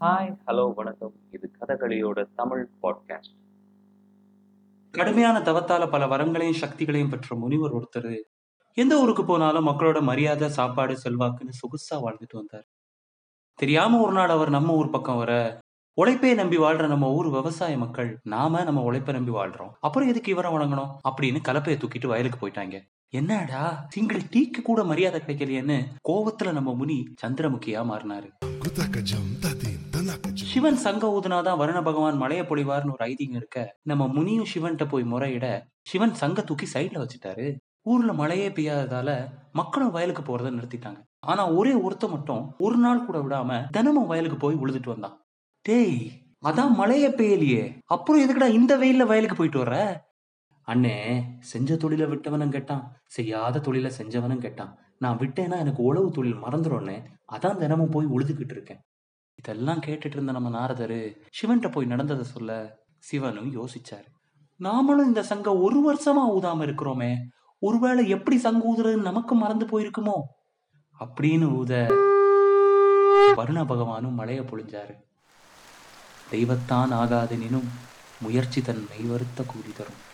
Hi hello வணக்கம். இது கதகளியோட Tamil podcast கடுமையான தவத்தால பல வரங்களையும் சக்திகளையும் பெற்ற முனிவர் ஒருத்தர் எந்த ஊருக்கு போனாலும் மக்களோட மரியாதை சாப்பாடு செல்வாக்குன்னு சொகுசா வாழ்ந்துட்டு வந்தார். தெரியாம ஒரு நாள் அவர் நம்ம ஊர் பக்கம் வர உழைப்பே நம்பி வாழ்ற நம்ம ஊர் விவசாய மக்கள் நாம நம்ம உழைப்பை நம்பி வாழ்றோம். அப்புறம் எதுக்கு இவரை வணங்கணும்? அப்படின்னு கலப்பையை தூக்கிட்டு வயலுக்கு போயிட்டாங்க. என்னடா சிங்கிள் டீக்கு கூட மரியாதை கிடைக்கலையேன்னு கோவத்துல நம்ம முனி சந்திரமுகியா மாறினாரு. சிவன் சங்க ஊதுனாதான் வருண பகவான் மலைய பொழிவார்னு ஒரு ஐதீகம் இருக்க. நம்ம முனியும் சிவன்கிட்ட போய் முறையிட சிவன் சங்க தூக்கி சைட்ல வச்சுட்டாரு. ஊர்ல மழையே பெய்யாததால மக்களும் வயலுக்கு போறதை நிறுத்திட்டாங்க. ஆனா ஒரே ஒருத்த மட்டும் ஒரு நாள் கூட விடாம தினமும் வயலுக்கு போய் உழுதுட்டு வந்தான். டேய் அதான் மழையே பெய்யலையே. அப்புறம் எதுக்குடா இந்த வெயில்ல வயலுக்கு போயிட்டு வர்ற? அண்ணே செஞ்ச தொழிலை விட்டவனும் கேட்டான். செய்யாத தொழில செஞ்சவனும் கேட்டான். நான் விட்டேன்னா எனக்கு உழவு தொழில் மறந்துடும்னே அதான் தினமும் போய் உழுதுகிட்டு இருக்கேன். இதெல்லாம் கேட்டுட்டு இருந்த நம்ம நாரதரு சிவன்கிட்ட போய் நடந்ததை சொல்ல சிவனும் யோசிச்சாரு. நாமளும் இந்த சங்க ஒரு வருஷமா ஊதாம இருக்கிறோமே. ஒருவேளை எப்படி சங்க ஊதுறதுன்னு நமக்கு மறந்து போயிருக்குமோ? அப்படின்னு ஊத வருண பகவானும் மலைய பொழிஞ்சாரு. தெய்வத்தான் ஆகாதெனினும் முயற்சி தன் மெய்வருத்த கூறி தரும்.